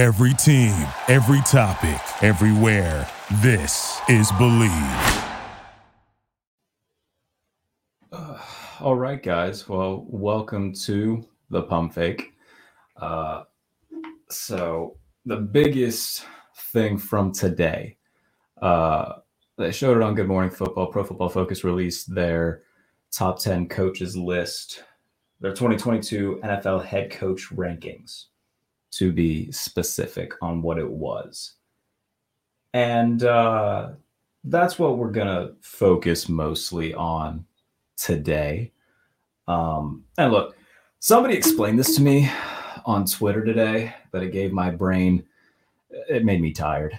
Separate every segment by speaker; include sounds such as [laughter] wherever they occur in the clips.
Speaker 1: Every team, every topic, everywhere. This is Believe.
Speaker 2: Uh, [sighs] all right, guys. Well, welcome to the pump fake. Uh, so, the biggest thing from today, uh, they showed it on Good Morning Football. Pro Football Focus released their top 10 coaches list, their 2022 NFL head coach rankings, to be specific on what it was. And uh, that's what we're going to focus mostly on today. Um, and look, somebody explained this to me on Twitter today, but it gave my brain, it made me tired.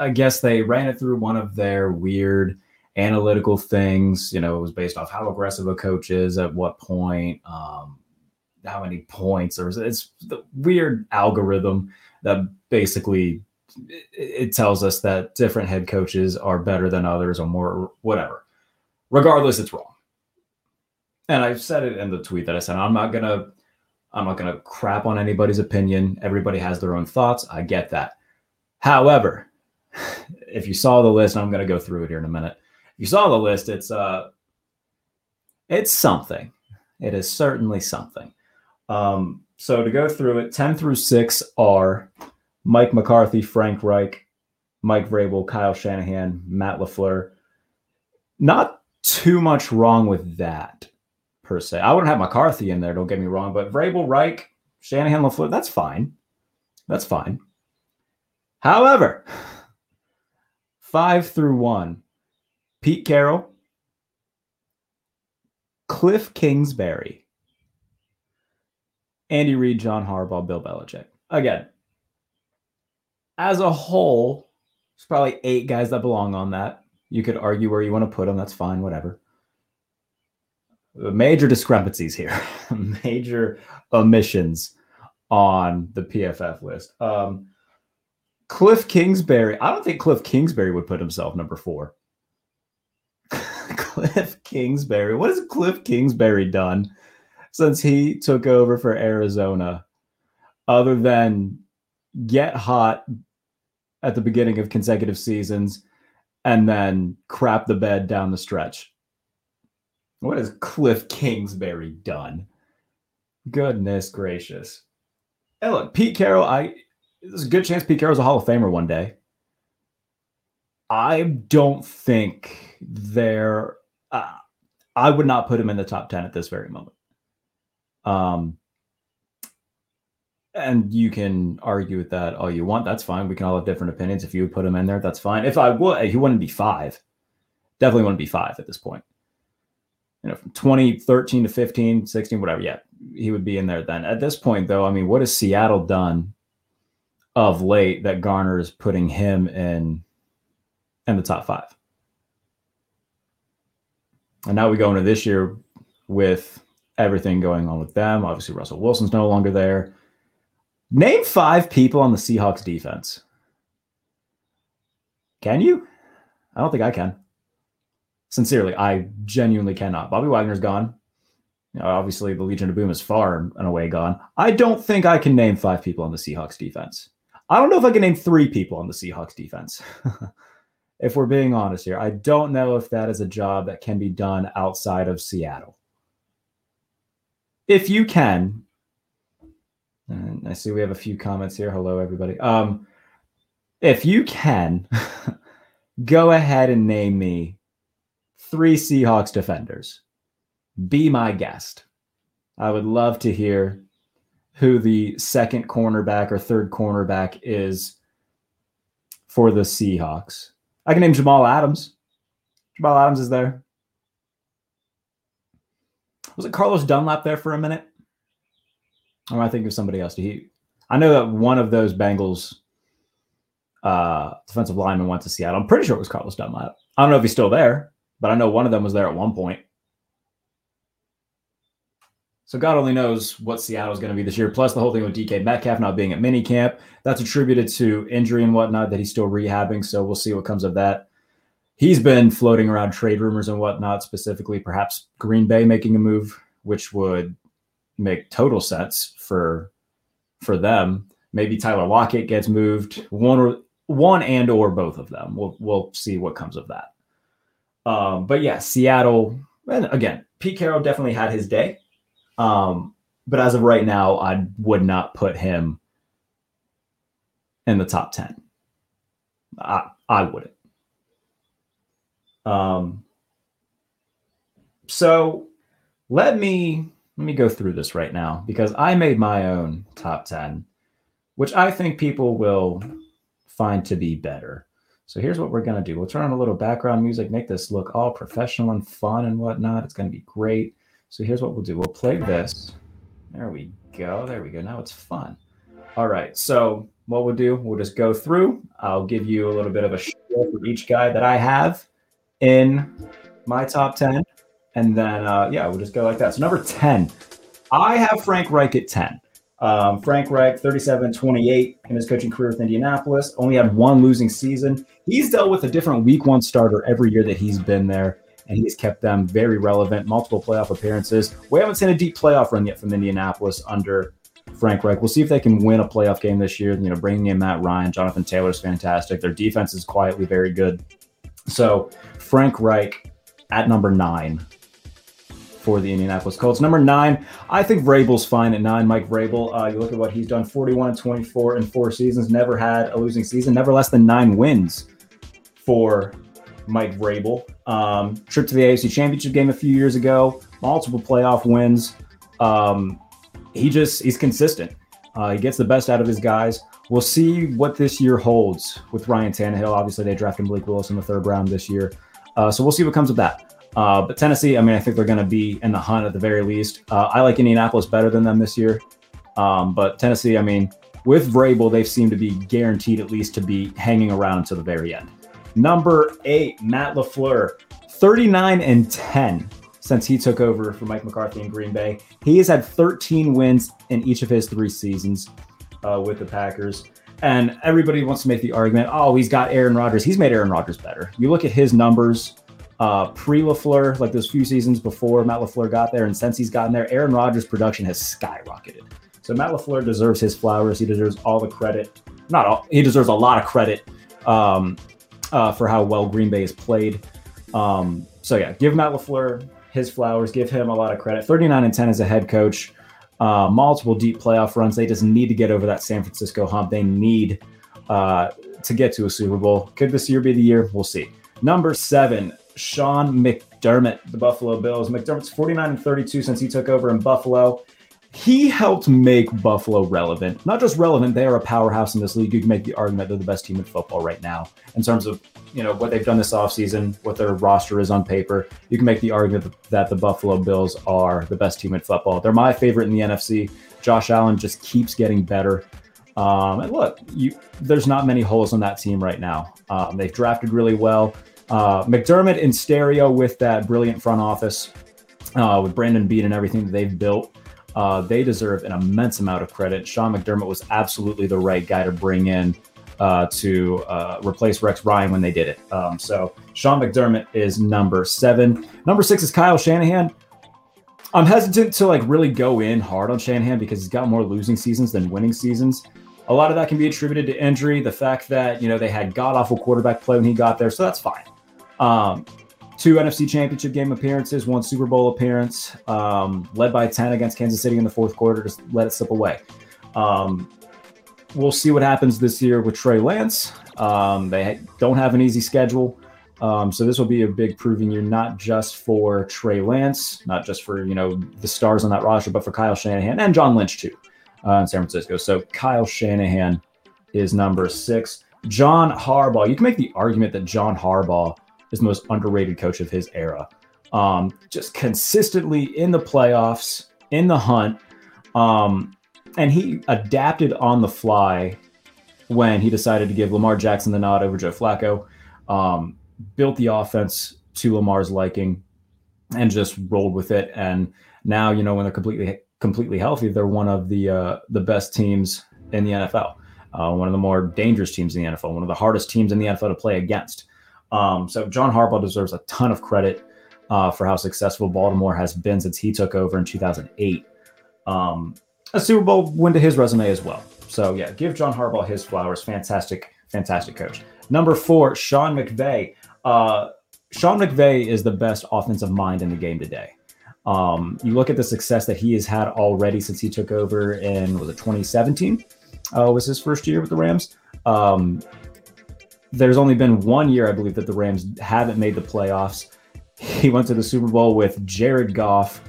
Speaker 2: I guess they ran it through one of their weird analytical things. You know, it was based off how aggressive a coach is at what point, um, how many points, or it's the weird algorithm that basically it, tells us that different head coaches are better than others or more, whatever. Regardless, it's wrong. And I said it in the tweet that I said I'm not gonna, I'm not gonna crap on anybody's opinion. Everybody has their own thoughts. I get that. However, [laughs] if you saw the list, I'm to go through it here in a minute. If you saw the list, it's uh, it's something. It is certainly something. Um, so to go through it, ten through six are Mike McCarthy, Frank Reich, Mike Vrabel, Kyle Shanahan, Matt LaFleur. Not too much wrong with that per se. I wouldn't have McCarthy in there. Don't get me wrong, but Vrabel, Reich, Shanahan, LaFleur, that's fine. That's fine. However, five through one Pete Carroll, Cliff Kingsbury, Andy Reid, John Harbaugh, Bill Belichick. Again, as a whole, there's probably eight guys that belong on that. You could argue where you want to put them. That's fine, whatever. Major discrepancies here, [laughs] major omissions on the PFF list. Um, Cliff Kingsbury. I don't think Cliff Kingsbury would put himself number four. [laughs] Cliff Kingsbury. What has Cliff Kingsbury done since he took over for Arizona other than get hot at the beginning of consecutive seasons and then crap the bed down the stretch? What has Cliff Kingsbury done? Goodness gracious. Hey, look, Pete Carroll, I there's a good chance Pete Carroll's a Hall of Famer one day. I don't think there. Uh, I would not put him in the top ten at this very moment. Um, and you can argue with that all you want. That's fine. We can all have different opinions. If you would put him in there, that's fine. If I would, he wouldn't be five. Definitely wouldn't be five at this point. You know, from 2013 to 15, 16, whatever. Yeah, he would be in there then. At this point, though, I mean, what has Seattle done of late that Garner is putting him in in the top five. And now we go into this year with everything going on with them. Obviously, Russell Wilson's no longer there. Name five people on the Seahawks defense. Can you? I don't think I can. Sincerely, I genuinely cannot. Bobby Wagner's gone. You know, obviously, the Legion of Boom is far and away gone. I don't think I can name five people on the Seahawks defense. I don't know if I can name three people on the Seahawks defense. [laughs] if we're being honest here, I don't know if that is a job that can be done outside of Seattle. If you can, and I see we have a few comments here. Hello, everybody. Um, if you can, [laughs] go ahead and name me three Seahawks defenders. Be my guest. I would love to hear who the second cornerback or third cornerback is for the Seahawks. I can name Jamal Adams. Jamal Adams is there. Was it Carlos Dunlap there for a minute? Or I think of somebody else. Did He, I know that one of those Bengals uh, defensive linemen went to Seattle. I'm pretty sure it was Carlos Dunlap. I don't know if he's still there, but I know one of them was there at one point. So God only knows what Seattle is going to be this year. Plus the whole thing with DK Metcalf not being at minicamp, that's attributed to injury and whatnot that he's still rehabbing. So we'll see what comes of that. He's been floating around trade rumors and whatnot, specifically perhaps Green Bay making a move, which would make total sense for for them. Maybe Tyler Lockett gets moved. One or one and or both of them. We'll we'll see what comes of that. Um, but yeah, Seattle. And again, Pete Carroll definitely had his day. Um, but as of right now, I would not put him in the top ten. I I wouldn't. Um. So let me let me go through this right now because I made my own top ten, which I think people will find to be better. So here's what we're going to do. We'll turn on a little background music, make this look all professional and fun and whatnot. It's going to be great. So here's what we'll do. We'll play this. There we go. There we go. Now it's fun. All right. So what we'll do, we'll just go through. I'll give you a little bit of a show for each guy that I have in my top 10. And then, uh, yeah, we'll just go like that. So number 10, I have Frank Reich at 10. Um, Frank Reich, 37 28 in his coaching career with Indianapolis, only had one losing season. He's dealt with a different week one starter every year that he's been there, and he's kept them very relevant, multiple playoff appearances. We haven't seen a deep playoff run yet from Indianapolis under Frank Reich. We'll see if they can win a playoff game this year. You know, bringing in Matt Ryan, Jonathan Taylor's fantastic. Their defense is quietly very good. So, Frank Reich at number nine for the Indianapolis Colts. Number nine, I think Vrabel's fine at nine. Mike Vrabel, uh, you look at what he's done 41 and 24 in four seasons, never had a losing season, never less than nine wins for Mike Vrabel. Um, trip to the AFC Championship game a few years ago, multiple playoff wins. Um, he just, he's consistent. Uh, he gets the best out of his guys. We'll see what this year holds with Ryan Tannehill. Obviously, they drafted Malik Willis in the third round this year. Uh, so we'll see what comes with that. Uh, but Tennessee, I mean, I think they're going to be in the hunt at the very least. Uh, I like Indianapolis better than them this year. Um, but Tennessee, I mean, with Vrabel, they seem to be guaranteed at least to be hanging around to the very end. Number eight, Matt LaFleur, 39 and 10 since he took over for Mike McCarthy in Green Bay. He has had 13 wins in each of his three seasons uh, with the Packers. And everybody wants to make the argument, oh, he's got Aaron Rodgers. He's made Aaron Rodgers better. You look at his numbers uh, pre Lafleur, like those few seasons before Matt Lafleur got there, and since he's gotten there, Aaron Rodgers' production has skyrocketed. So Matt Lafleur deserves his flowers. He deserves all the credit. Not all. He deserves a lot of credit um, uh, for how well Green Bay has played. Um, so yeah, give Matt Lafleur his flowers. Give him a lot of credit. 39 and 10 as a head coach. Uh, multiple deep playoff runs. They just need to get over that San Francisco hump. They need uh, to get to a Super Bowl. Could this year be the year? We'll see. Number seven, Sean McDermott, the Buffalo Bills. McDermott's 49 and 32 since he took over in Buffalo. He helped make Buffalo relevant. Not just relevant, they are a powerhouse in this league. You can make the argument they're the best team in football right now in terms of you know what they've done this offseason, what their roster is on paper. You can make the argument that the Buffalo Bills are the best team in football. They're my favorite in the NFC. Josh Allen just keeps getting better. Um, and look, you, there's not many holes on that team right now. Um, they've drafted really well. Uh, McDermott in stereo with that brilliant front office, uh, with Brandon Beane and everything that they've built. Uh, they deserve an immense amount of credit. Sean McDermott was absolutely the right guy to bring in uh, to uh, replace Rex Ryan when they did it. Um, so Sean McDermott is number seven. Number six is Kyle Shanahan. I'm hesitant to like really go in hard on Shanahan because he's got more losing seasons than winning seasons. A lot of that can be attributed to injury, the fact that you know they had god awful quarterback play when he got there, so that's fine. Um, two NFC Championship game appearances, one Super Bowl appearance, um, led by 10 against Kansas City in the fourth quarter, just let it slip away. Um, we'll see what happens this year with Trey Lance. Um, they don't have an easy schedule. Um, so this will be a big proving year, not just for Trey Lance, not just for you know the stars on that roster, but for Kyle Shanahan and John Lynch too uh, in San Francisco. So Kyle Shanahan is number six. John Harbaugh. You can make the argument that John Harbaugh is most underrated coach of his era. Um, just consistently in the playoffs, in the hunt. Um, and he adapted on the fly when he decided to give Lamar Jackson the nod over Joe Flacco. Um, built the offense to Lamar's liking and just rolled with it. And now, you know, when they're completely completely healthy, they're one of the uh, the best teams in the NFL. Uh, one of the more dangerous teams in the NFL, one of the hardest teams in the NFL to play against. Um, so John Harbaugh deserves a ton of credit uh, for how successful Baltimore has been since he took over in 2008. Um, a Super Bowl win to his resume as well. So yeah, give John Harbaugh his flowers. Fantastic, fantastic coach. Number four, Sean McVay. Uh, Sean McVay is the best offensive mind in the game today. Um, you look at the success that he has had already since he took over in was it 2017? Uh, was his first year with the Rams. Um, there's only been one year, I believe, that the Rams haven't made the playoffs. He went to the Super Bowl with Jared Goff.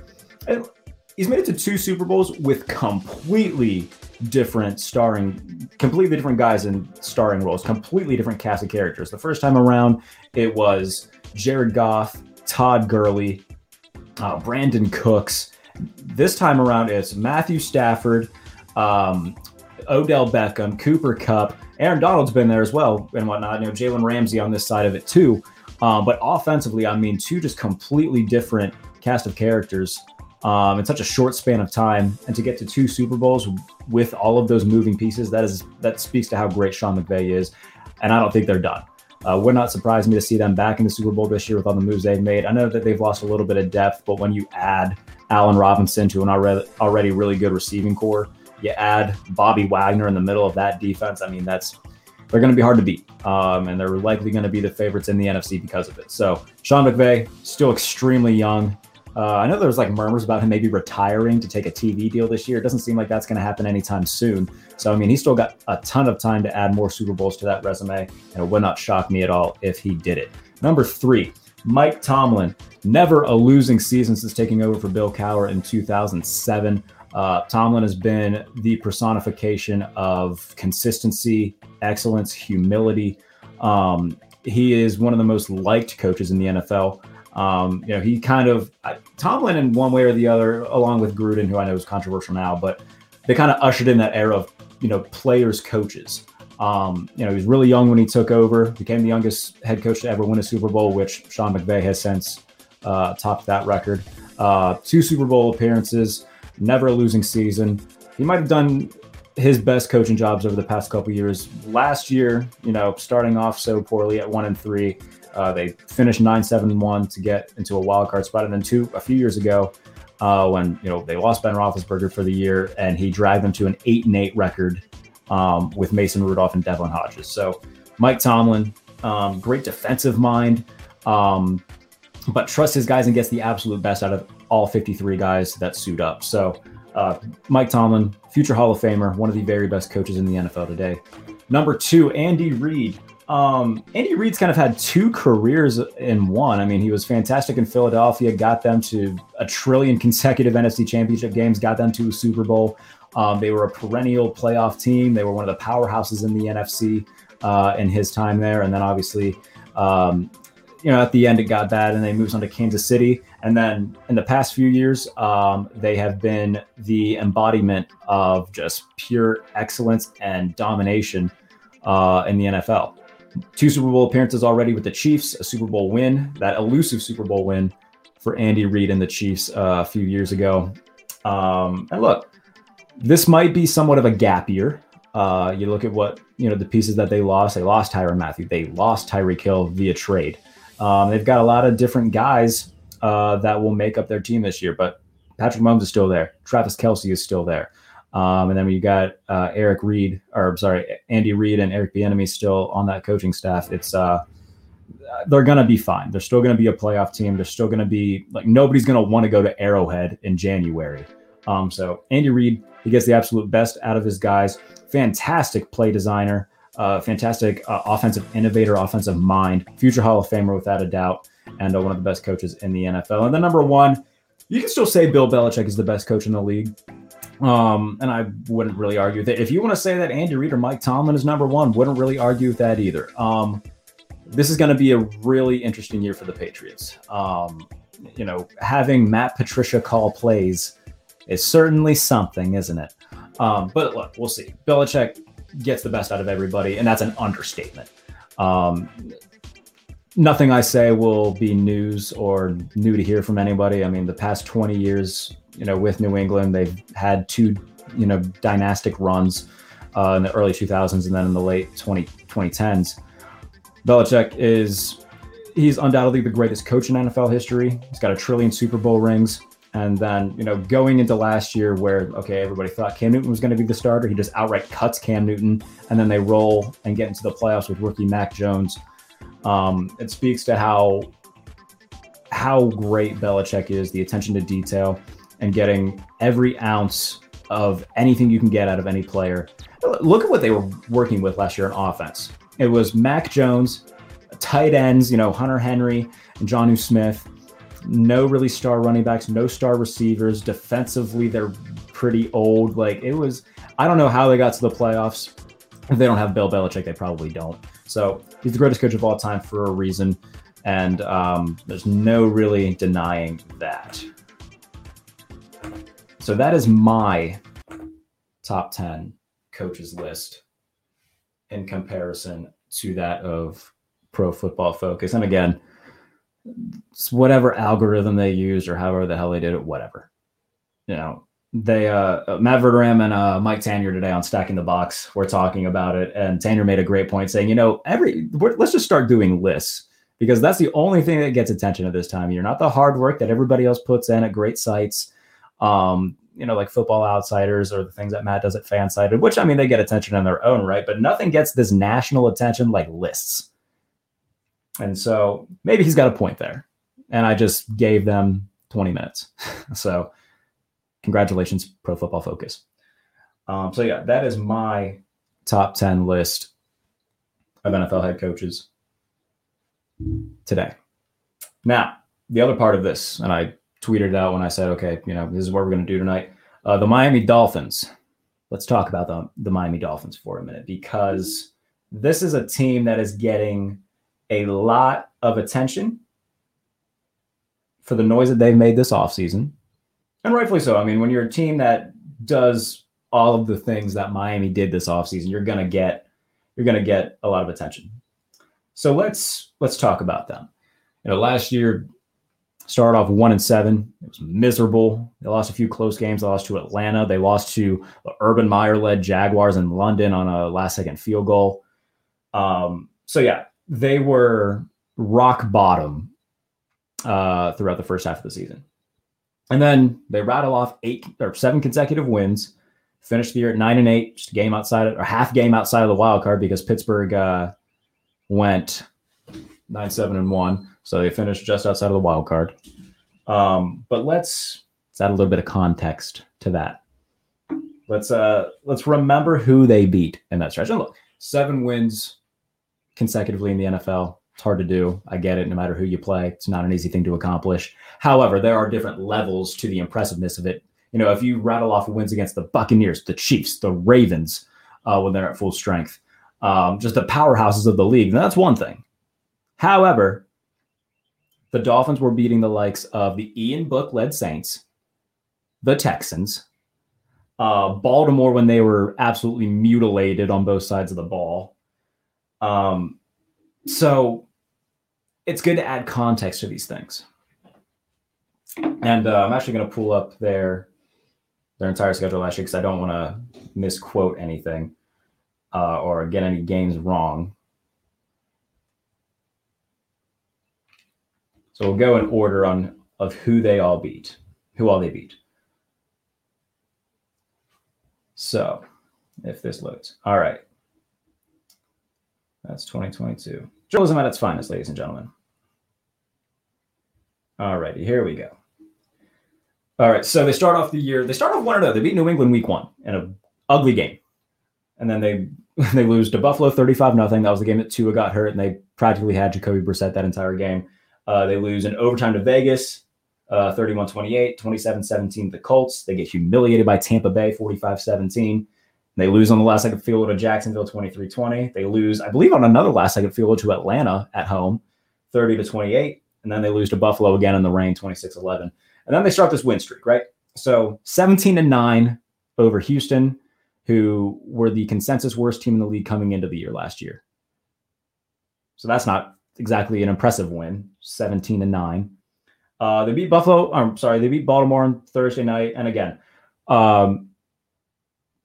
Speaker 2: He's made it to two Super Bowls with completely different starring, completely different guys in starring roles, completely different cast of characters. The first time around, it was Jared Goff, Todd Gurley, uh, Brandin Cooks. This time around, it's Matthew Stafford, um, Odell Beckham, Cooper Kupp, Aaron Donald's been there as well and whatnot. You know, Jalen Ramsey on this side of it too. Um, but offensively, I mean, two just completely different cast of characters um, in such a short span of time, and to get to two Super Bowls with all of those moving pieces, that is that speaks to how great Sean McVay is. And I don't think they're done. Uh, would not surprise me to see them back in the Super Bowl this year with all the moves they've made. I know that they've lost a little bit of depth, but when you add Allen Robinson to an already already really good receiving corps, you add Bobby Wagner in the middle of that defense. I mean, that's they're going to be hard to beat, um, and they're likely going to be the favorites in the NFC because of it. So Sean McVay, still extremely young. Uh, I know there was like murmurs about him maybe retiring to take a TV deal this year. It doesn't seem like that's going to happen anytime soon. So I mean, he's still got a ton of time to add more Super Bowls to that resume, and it would not shock me at all if he did it. Number three, Mike Tomlin, never a losing season since taking over for Bill Cowher in 2007. Uh, Tomlin has been the personification of consistency, excellence, humility. Um, he is one of the most liked coaches in the NFL. Um, you know, he kind of Tomlin in one way or the other, along with Gruden, who I know is controversial now, but they kind of ushered in that era of you know players coaches. Um, you know, he was really young when he took over, became the youngest head coach to ever win a Super Bowl, which Sean McVay has since uh, topped that record. Uh, two Super Bowl appearances never a losing season. He might have done his best coaching jobs over the past couple years. Last year, you know, starting off so poorly at one and three, uh, they finished nine seven one to get into a wild card spot, and then two a few years ago, uh, when you know they lost Ben Roethlisberger for the year, and he dragged them to an eight and eight record um, with Mason Rudolph and Devlin Hodges. So Mike Tomlin, um, great defensive mind, um, but trusts his guys and gets the absolute best out of all 53 guys that suit up. So, uh, Mike Tomlin, future Hall of Famer, one of the very best coaches in the NFL today. Number two, Andy Reid. Um, Andy Reid's kind of had two careers in one. I mean, he was fantastic in Philadelphia, got them to a trillion consecutive NFC championship games, got them to a Super Bowl. Um, they were a perennial playoff team. They were one of the powerhouses in the NFC uh, in his time there. And then obviously, um, you know, at the end it got bad and they moved on to Kansas City. And then in the past few years, um, they have been the embodiment of just pure excellence and domination uh, in the NFL. Two Super Bowl appearances already with the Chiefs, a Super Bowl win, that elusive Super Bowl win for Andy Reid and the Chiefs uh, a few years ago. Um, and look, this might be somewhat of a gap year. Uh, you look at what you know the pieces that they lost. They lost Tyrann Mathieu. They lost Tyreek Hill via trade. Um, they've got a lot of different guys uh, that will make up their team this year, but Patrick Mahomes is still there. Travis Kelce is still there. Um, and then you got uh, Eric Reed, or sorry, Andy Reid and Eric Bieniemy still on that coaching staff. It's uh, they're gonna be fine. They're still gonna be a playoff team. They're still gonna be like nobody's gonna want to go to Arrowhead in January. Um, so Andy Reid, he gets the absolute best out of his guys. Fantastic play designer uh, fantastic uh, offensive innovator, offensive mind, future Hall of Famer without a doubt, and uh, one of the best coaches in the NFL. And then number one, you can still say Bill Belichick is the best coach in the league. Um, and I wouldn't really argue that. If you want to say that Andy Reid or Mike Tomlin is number one, wouldn't really argue with that either. Um, this is going to be a really interesting year for the Patriots. Um, you know, having Matt Patricia call plays is certainly something, isn't it? Um, but look, we'll see. Belichick gets the best out of everybody, and that's an understatement. Um, nothing I say will be news or new to hear from anybody. I mean, the past 20 years, you know, with New England, they've had two, you know, dynastic runs uh, in the early 2000s and then in the late 20, 2010s. Belichick is he's undoubtedly the greatest coach in NFL history. He's got a trillion Super Bowl rings. And then, you know, going into last year where, okay, everybody thought Cam Newton was going to be the starter, he just outright cuts Cam Newton. And then they roll and get into the playoffs with rookie Mac Jones. Um, it speaks to how how great Belichick is, the attention to detail, and getting every ounce of anything you can get out of any player. Look at what they were working with last year on offense. It was Mac Jones, tight ends, you know, Hunter Henry and Jonnu Smith. No really star running backs, no star receivers. Defensively, they're pretty old. Like it was, I don't know how they got to the playoffs. If they don't have Bill Belichick, they probably don't. So he's the greatest coach of all time for a reason. And um, there's no really denying that. So that is my top 10 coaches list in comparison to that of Pro Football Focus. And again, whatever algorithm they used or however the hell they did it, whatever. You know, they uh Matt Verderame and uh Mike Tanier today on Stacking the Box were talking about it, and Tanier made a great point saying, you know, every let's just start doing lists because that's the only thing that gets attention at this time. You're not the hard work that everybody else puts in at great sites. Um, you know, like Football Outsiders or the things that Matt does at Fansided, which I mean, they get attention on their own right, but nothing gets this national attention like lists. And so maybe he's got a point there. And I just gave them 20 minutes. [laughs] so congratulations, Pro Football Focus. Um, so yeah, that is my top 10 list of NFL head coaches today. Now, the other part of this, and I tweeted it out when I said, okay, you know, this is what we're going to do tonight. Uh, the Miami Dolphins. Let's talk about the, the Miami Dolphins for a minute because this is a team that is getting a lot of attention for the noise that they've made this offseason. And rightfully so. I mean, when you're a team that does all of the things that Miami did this offseason, you're to get you're to get a lot of attention. So let's let's talk about them. You know, last year started off one and seven. It was miserable. They lost a few close games. They lost to Atlanta. They lost to the Urban Meyer led Jaguars in London on a last second field goal. Um, so yeah, they were rock bottom uh, throughout the first half of the season. And then they rattle off eight or seven consecutive wins, finished the year at nine and eight, just a game outside of, or half game outside of the wild card because Pittsburgh uh, went nine, seven, and one. So they finished just outside of the wild card. Um, but let's let's add a little bit of context to that. Let's uh let's remember who they beat in that stretch. And look, seven wins consecutively in the NFL. It's hard to do. I get it. No matter who you play, it's not an easy thing to accomplish. However, there are different levels to the impressiveness of it. You know, if you rattle off wins against the Buccaneers, the Chiefs, the Ravens, uh, when they're at full strength, um, just the powerhouses of the league, that's one thing. However, the Dolphins were beating the likes of the Ian Book led Saints, the Texans, uh, Baltimore when they were absolutely mutilated on both sides of the ball. Um, so it's good to add context to these things. And uh, I'm actually going to pull up their their entire schedule last year because I don't want to misquote anything uh, or get any games wrong. So we'll go in order on of who they all beat, who all they beat. So if this loads. All right. That's 2022. Journalism at its finest, ladies and gentlemen. All righty, here we go. All right, so they start off the year. They start off one or no. They beat New England week one in an ugly game, and then they [laughs] they lose to Buffalo 35 nothing. That was the game that Tua got hurt, and they practically had Jacoby Brissett that entire game. Uh, they lose in overtime to Vegas, uh, 31 28, 27 17 the Colts. They get humiliated by Tampa Bay, 45 17. They lose on the last second field to Jacksonville, 23 20. They lose, I believe, on another last second field to Atlanta at home, 30 to 28. And then they lose to Buffalo again in the rain, 26 11. And then they start this win streak, right? So 17 to 9 over Houston, who were the consensus worst team in the league coming into the year last year. So that's not exactly an impressive win, 17 to 9. Uh, they beat Buffalo. I'm sorry, they beat Baltimore on Thursday night. And again, um,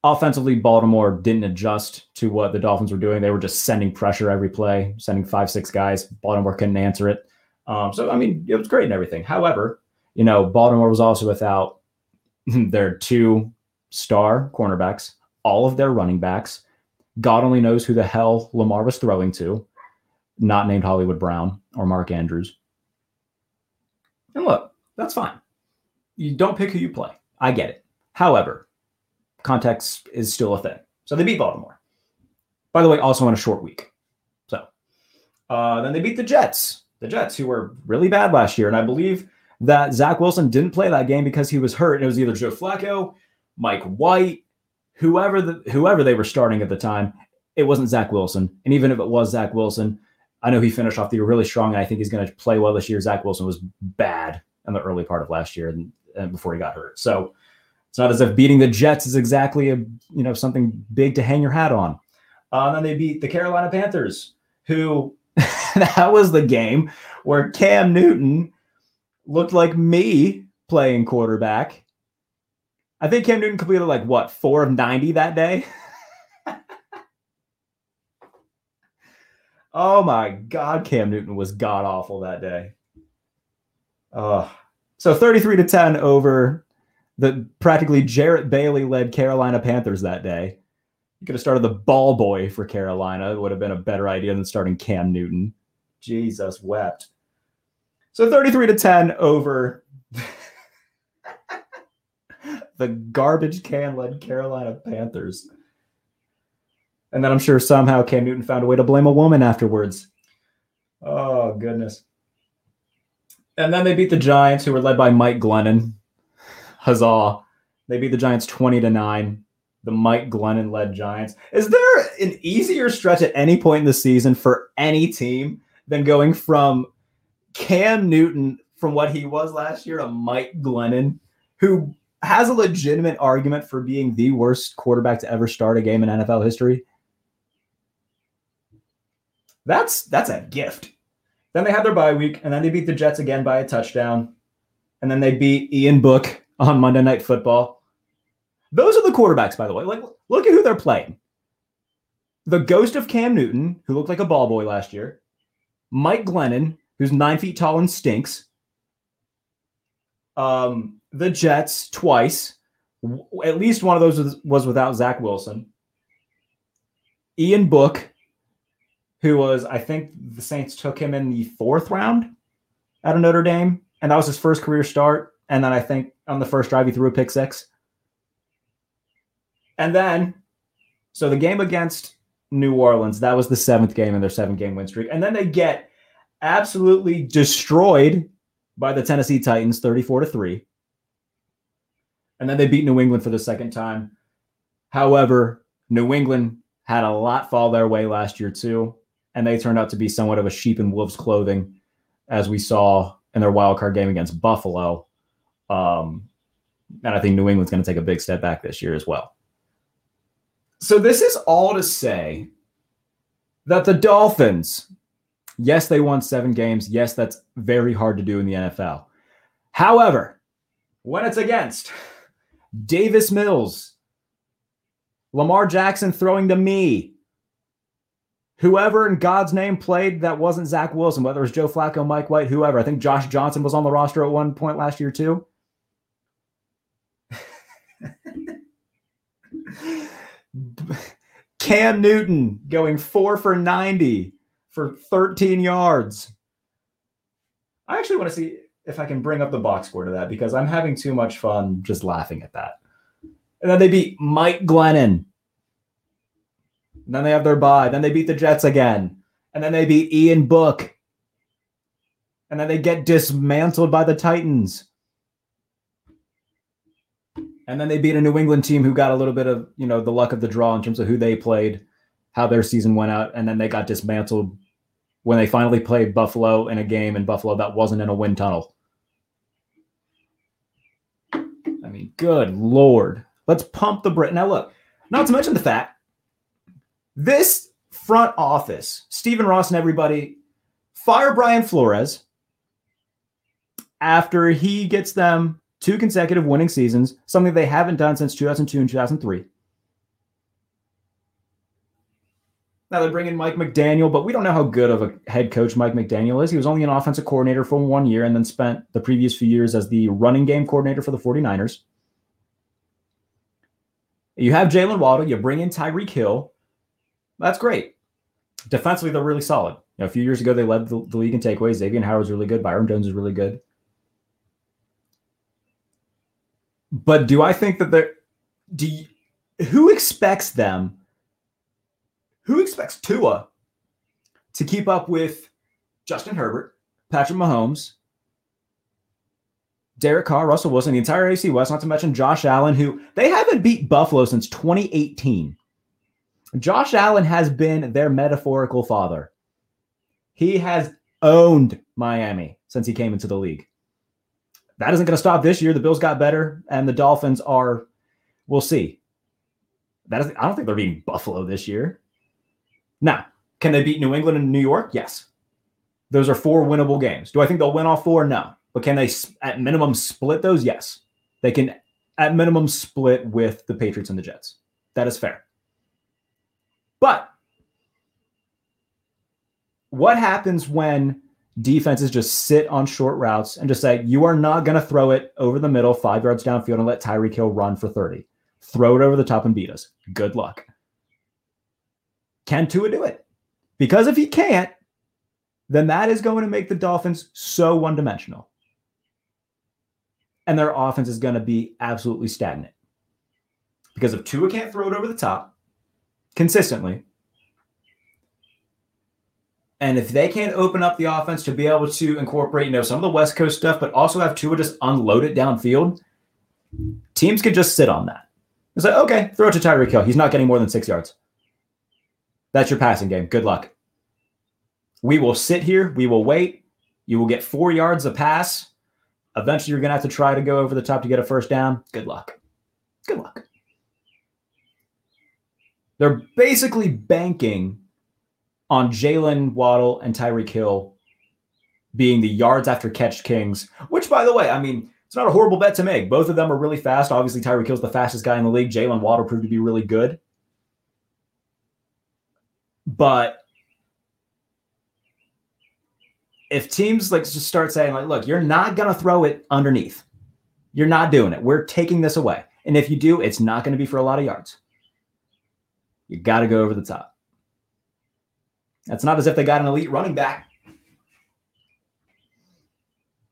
Speaker 2: offensively, Baltimore didn't adjust to what the Dolphins were doing. They were just sending pressure every play, sending five, six guys. Baltimore couldn't answer it. Um, so, I mean, it was great and everything. However, You know, Baltimore was also without [laughs] their two star cornerbacks, all of their running backs. God only knows who the hell Lamar was throwing to, not named Hollywood Brown or Mark Andrews. And look, that's fine. You don't pick who you play. I get it. However, context is still a thing. So they beat Baltimore. By the way, also on a short week. So uh, then they beat the Jets. The Jets, who were really bad last year. And I believe that Zach Wilson didn't play that game because he was hurt. And It was either Joe Flacco, Mike White, whoever the whoever they were starting at the time. It wasn't Zach Wilson. And even if it was Zach Wilson, I know he finished off the year really strong, and I think he's going to play well this year. Zach Wilson was bad in the early part of last year and, and before he got hurt. So it's not as if beating the Jets is exactly a you know something big to hang your hat on. Uh, and then they beat the Carolina Panthers, who [laughs] that was the game where Cam Newton looked like me playing quarterback. I think Cam Newton completed like what four of ninety that day. [laughs] oh my God, Cam Newton was god awful that day. Uh, so 33 to 10 over the practically Jarrett Bailey led Carolina Panthers that day. You could have started the ball boy for Carolina. It would have been a better idea than starting Cam Newton. Jesus wept. So 33 to 10 over [laughs] the garbage can led Carolina Panthers. And then I'm sure somehow Cam Newton found a way to blame a woman afterwards. Oh, goodness. And then they beat the Giants, who were led by Mike Glennon. Huzzah. They beat the Giants 20 to 9. The Mike Glennon led Giants. Is there an easier stretch at any point in the season for any team than going from Cam Newton from what he was last year to Mike Glennon, who has a legitimate argument for being the worst quarterback to ever start a game in NFL history? That's that's a gift. Then they had their bye week, and then they beat the Jets again by a touchdown. And then they beat Ian Book on Monday Night Football. Those are the quarterbacks, by the way. Like, look at who they're playing. The ghost of Cam Newton, who looked like a ball boy last year. Mike Glennon, who's nine feet tall and stinks. Um, the Jets twice. At least one of those was, was without Zach Wilson. Ian Book, who was, I think the Saints took him in the fourth round out of Notre Dame, and that was his first career start. And then I think on the first drive, he threw a pick six. And then, so the game against New Orleans, that was the seventh game in their seven game win streak. And then they get absolutely destroyed by the Tennessee Titans 34 to 3. And then they beat New England for the second time. However, New England had a lot fall their way last year, too and they turned out to be somewhat of a sheep in wolves' clothing, as we saw in their wild card game against Buffalo. Um, and I think New England's going to take a big step back this year as well. So this is all to say that the Dolphins, yes, they won seven games. Yes, that's very hard to do in the NFL. However, when it's against Davis Mills, Lamar Jackson throwing to me, whoever in God's name played that wasn't Zach Wilson, whether it was Joe Flacco, Mike White, whoever. I think Josh Johnson was on the roster at one point last year too. [laughs] Cam Newton going four for 90 for 13 yards. I actually want to see if I can bring up the box score to that because I'm having too much fun just laughing at that. And then they beat Mike Glennon and then they have their bye. Then they beat the Jets again. And then they beat Ian Book. And then they get dismantled by the Titans. And then they beat a New England team who got a little bit of, you know, the luck of the draw in terms of who they played, how their season went out, and then they got dismantled when they finally played Buffalo in a game in Buffalo that wasn't in a wind tunnel. I mean, good lord. Let's pump the Brit. Now look, not to mention the fact this front office, Stephen Ross and everybody, fire Brian Flores after he gets them two consecutive winning seasons, something they haven't done since 2002 and 2003. Now they bring in Mike McDaniel, but we don't know how good of a head coach Mike McDaniel is. He was only an offensive coordinator for one year and then spent the previous few years as the running game coordinator for the 49ers. You have Jaylen Waddle, you bring in Tyreek Hill. That's great. Defensively, they're really solid. You know, a few years ago, they led the, the league in takeaways. Xavier Howard's really good. Byron Jones is really good. But do I think that they're do you, who expects them? Who expects Tua to keep up with Justin Herbert, Patrick Mahomes, Derek Carr, Russell Wilson, the entire AFC West, not to mention Josh Allen, who they haven't beat Buffalo since 2018. Josh Allen has been their metaphorical father. He has owned Miami since he came into the league. That isn't going to stop this year. The Bills got better, and the Dolphins are, we'll see. That is, I don't think they're beating Buffalo this year. Now, can they beat New England and New York? Yes. Those are four winnable games. Do I think they'll win all four? No. But can they, at minimum, split those? Yes. They can, at minimum, split with the Patriots and the Jets. That is fair. But what happens when defenses just sit on short routes and just say, you are not going to throw it over the middle, five yards downfield, and let Tyreek Hill run for 30? Throw it over the top and beat us. Good luck. Can Tua do it? Because if he can't, then that is going to make the Dolphins so one dimensional. And their offense is going to be absolutely stagnant. Because if Tua can't throw it over the top consistently, and if they can't open up the offense to be able to incorporate, you know, some of the West Coast stuff, but also have Tua just unload it downfield, teams could just sit on that. It's like, okay, throw it to Tyreek Hill. He's not getting more than six yards. That's your passing game. Good luck. We will sit here. We will wait. You will get four yards of pass. Eventually, you're going to have to try to go over the top to get a first down. Good luck. Good luck. They're basically banking on Jaylen Waddle and Tyreek Hill being the yards after catch kings, which, by the way, I mean, it's not a horrible bet to make. Both of them are really fast. Obviously, Tyreek Hill's the fastest guy in the league. Jaylen Waddle proved to be really good. But if teams like just start saying, like, look, you're not gonna throw it underneath. You're not doing it. We're taking this away. And if you do, it's not going to be for a lot of yards. You got to go over the top. That's not as if they got an elite running back.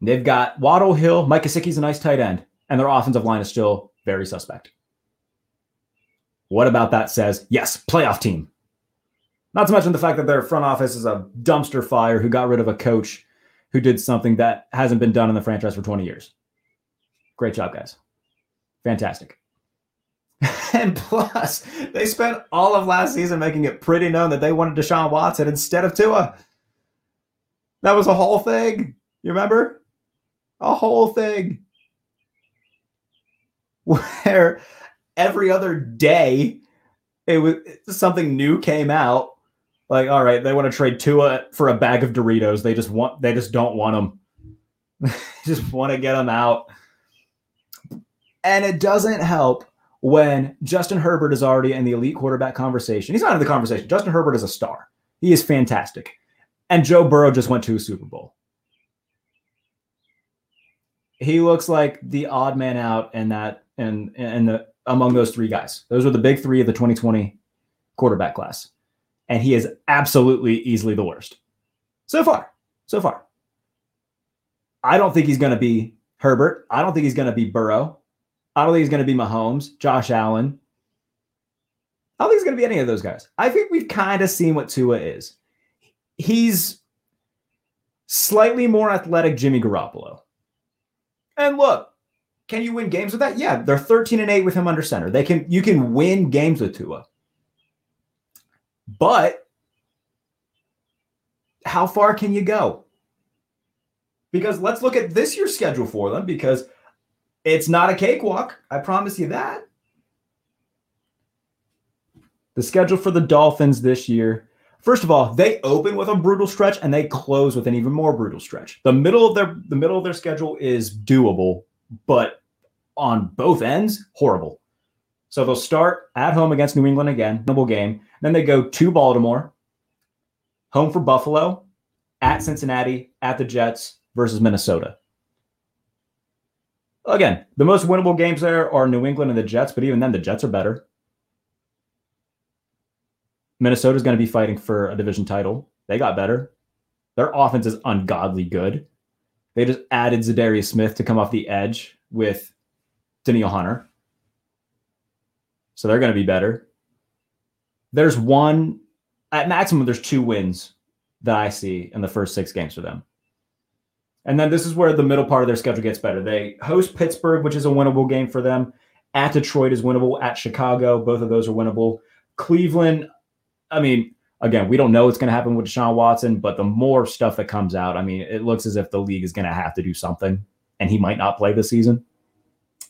Speaker 2: They've got Waddle Hill, Mike Gesicki's a nice tight end, and their offensive line is still very suspect. What about that says, yes, playoff team? Not to mention the fact that their front office is a dumpster fire who got rid of a coach who did something that hasn't been done in the franchise for 20 years. Great job, guys. Fantastic. [laughs] and plus, they spent all of last season making it pretty known that they wanted Deshaun Watson instead of Tua. That was a whole thing. You remember? a whole thing [laughs] where every other day it was something new came out. Like, all right, they want to trade Tua for a bag of Doritos. They just want, they just don't want [laughs] them. just want to get them out. And it doesn't help when Justin Herbert is already in the elite quarterback conversation. He's not in the conversation. Justin Herbert is a star. He is fantastic. And Joe Burrow just went to a Super Bowl he looks like the odd man out in that and and the among those three guys. Those are the big three of the 2020 quarterback class. And he is absolutely easily the worst. So far. So far. I don't think he's going to be Herbert. I don't think he's going to be Burrow. I don't think he's going to be Mahomes, Josh Allen. I don't think he's going to be any of those guys. I think we've kind of seen what Tua is. He's slightly more athletic Jimmy Garoppolo. And look, can you win games with that? Yeah, they're 13 and 8 with him under center. They can you can win games with Tua. But how far can you go? Because let's look at this year's schedule for them because it's not a cakewalk. I promise you that. The schedule for the Dolphins this year First of all, they open with a brutal stretch and they close with an even more brutal stretch. The middle of their the middle of their schedule is doable, but on both ends, horrible. So they'll start at home against New England again, noble game. Then they go to Baltimore, home for Buffalo, at Cincinnati, at the Jets versus Minnesota. Again, the most winnable games there are New England and the Jets, but even then, the Jets are better. Minnesota's going to be fighting for a division title. They got better. Their offense is ungodly good. They just added Za'Darius Smith to come off the edge with Danielle Hunter. So they're going to be better. There's one, at maximum, there's two wins that I see in the first six games for them. And then this is where the middle part of their schedule gets better. They host Pittsburgh, which is a winnable game for them. At Detroit is winnable. At Chicago, both of those are winnable. Cleveland, I mean, again, we don't know what's going to happen with Deshaun Watson, but the more stuff that comes out, I mean, it looks as if the league is going to have to do something and he might not play this season.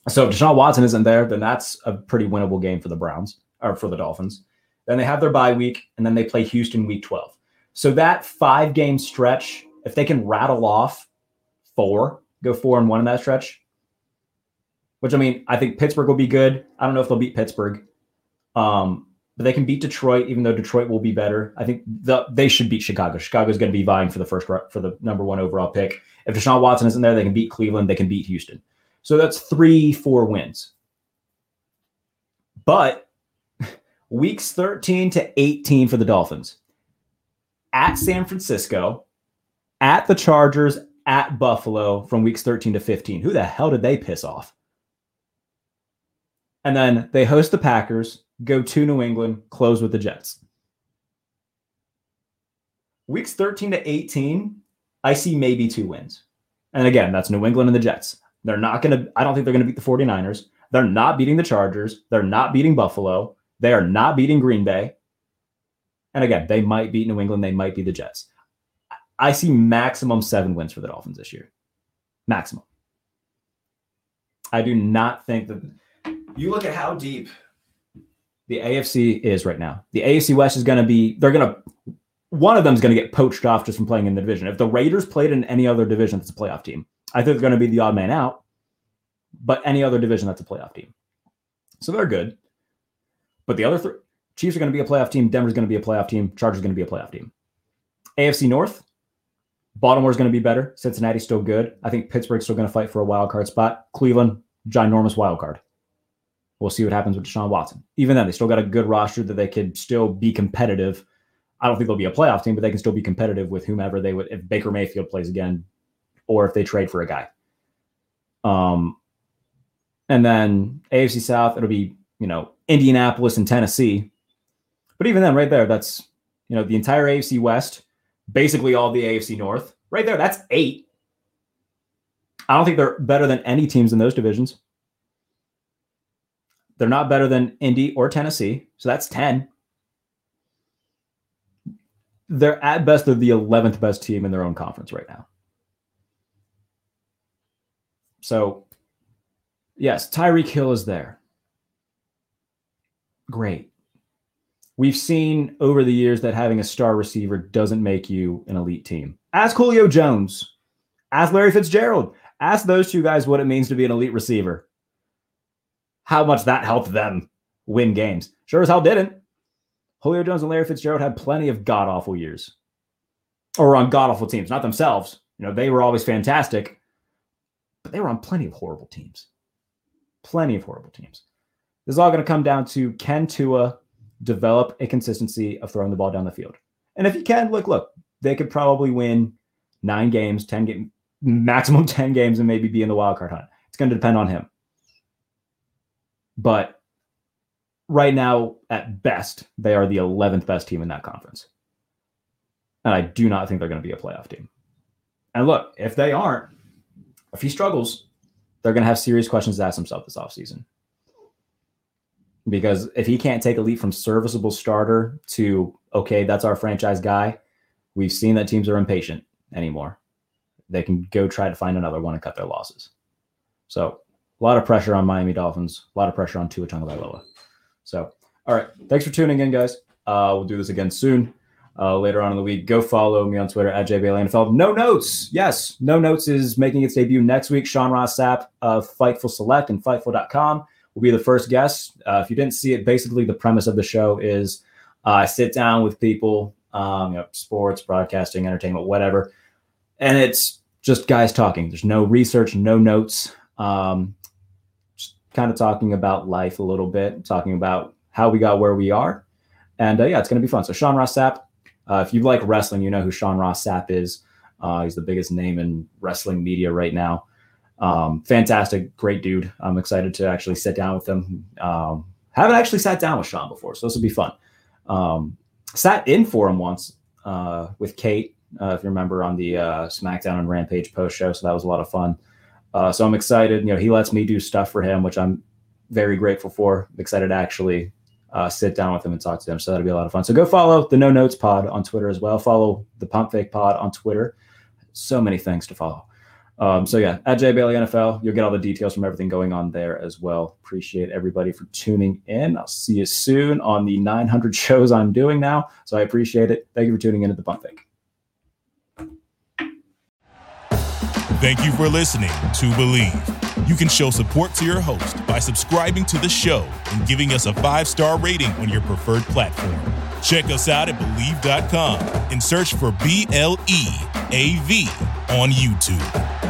Speaker 2: So if Deshaun Watson isn't there, then that's a pretty winnable game for the Browns or for the Dolphins. Then they have their bye week and then they play Houston week 12. So that five game stretch, if they can rattle off four, go four and one in that stretch, which I mean, I think Pittsburgh will be good. I don't know if they'll beat Pittsburgh. Um, but they can beat Detroit, even though Detroit will be better. I think the, they should beat Chicago. Chicago's going to be vying for the first for the number one overall pick. If Deshaun Watson isn't there, they can beat Cleveland. They can beat Houston. So that's three, four wins. But [laughs] weeks 13 to 18 for the Dolphins at San Francisco, at the Chargers, at Buffalo from weeks 13 to 15. Who the hell did they piss off? And then they host the Packers, go to New England, close with the Jets. Weeks 13 to 18, I see maybe two wins. And again, that's New England and the Jets. They're not going to, I don't think they're going to beat the 49ers. They're not beating the Chargers. They're not beating Buffalo. They are not beating Green Bay. And again, they might beat New England. They might be the Jets. I see maximum seven wins for the Dolphins this year. Maximum. I do not think that you look at how deep the AFC is right now. The AFC West is going to be, they're going to, one of them is going to get poached off just from playing in the division. If the Raiders played in any other division that's a playoff team, I think they're going to be the odd man out. But any other division that's a playoff team. So they're good. But the other three, Chiefs are going to be a playoff team. Denver's going to be a playoff team. Chargers going to be a playoff team. AFC North, Baltimore's going to be better. Cincinnati's still good. I think Pittsburgh's still going to fight for a wild card spot. Cleveland, ginormous wild card. We'll see what happens with Deshaun Watson. Even then, they still got a good roster that they could still be competitive. I don't think they'll be a playoff team, but they can still be competitive with whomever they would if Baker Mayfield plays again, or if they trade for a guy. Um, and then AFC South, it'll be you know Indianapolis and Tennessee. But even then, right there, that's you know the entire AFC West, basically all the AFC North, right there. That's eight. I don't think they're better than any teams in those divisions. They're not better than Indy or Tennessee. So that's 10. They're at best, they're the 11th best team in their own conference right now. So, yes, Tyreek Hill is there. Great. We've seen over the years that having a star receiver doesn't make you an elite team. Ask Julio Jones. Ask Larry Fitzgerald. Ask those two guys what it means to be an elite receiver how much that helped them win games. Sure as hell didn't. Julio Jones and Larry Fitzgerald had plenty of god awful years, or on god awful teams, not themselves. You know, they were always fantastic, but they were on plenty of horrible teams. Plenty of horrible teams. This is all going to come down to can Tua develop a consistency of throwing the ball down the field? And if he can, look, look, they could probably win nine games, 10 game, maximum [laughs] 10 games, and maybe be in the wild card hunt. It's going to depend on him. But right now, at best, they are the 11th best team in that conference. And I do not think they're going to be a playoff team. And look, if they aren't, if he struggles, they're going to have serious questions to ask themselves this offseason. Because if he can't take a leap from serviceable starter to, okay, that's our franchise guy, we've seen that teams are impatient anymore. They can go try to find another one and cut their losses. So a lot of pressure on Miami Dolphins, a lot of pressure on Tua Tagovailoa. So, all right, thanks for tuning in, guys. Uh, we'll do this again soon. Uh, later on in the week, go follow me on Twitter at JBLNFL. No Notes. Yes, No Notes is making its debut next week. Sean Ross Sapp of Fightful Select and Fightful.com will be the first guest. Uh, if you didn't see it, basically the premise of the show is uh, I sit down with people um, you know, sports, broadcasting, entertainment, whatever. And it's just guys talking. There's no research, no notes. Um, just kind of talking about life a little bit, talking about how we got where we are. And uh, yeah, it's going to be fun. So Sean Ross Sapp, uh, if you like wrestling, you know who Sean Ross Sapp is. Uh, he's the biggest name in wrestling media right now. Um, fantastic, great dude. I'm excited to actually sit down with him. Um, haven't actually sat down with Sean before, so this will be fun. Um, sat in for him once uh, with Kate, uh, if you remember, on the uh, SmackDown and Rampage post show. So that was a lot of fun. Uh, so I'm excited. You know, he lets me do stuff for him, which I'm very grateful for. I'm excited to actually uh, sit down with him and talk to him. So that'll be a lot of fun. So go follow the No Notes Pod on Twitter as well. Follow the Pump Fake Pod on Twitter. So many things to follow. Um, so yeah, at Jay Bailey NFL, you'll get all the details from everything going on there as well. Appreciate everybody for tuning in. I'll see you soon on the 900 shows I'm doing now. So I appreciate it. Thank you for tuning in to the Pump Fake.
Speaker 1: Thank you for listening to Bleav. You can show support to your host by subscribing to the show and giving us a five star rating on your preferred platform. Check us out at Bleav.com and search for B L E A V on YouTube.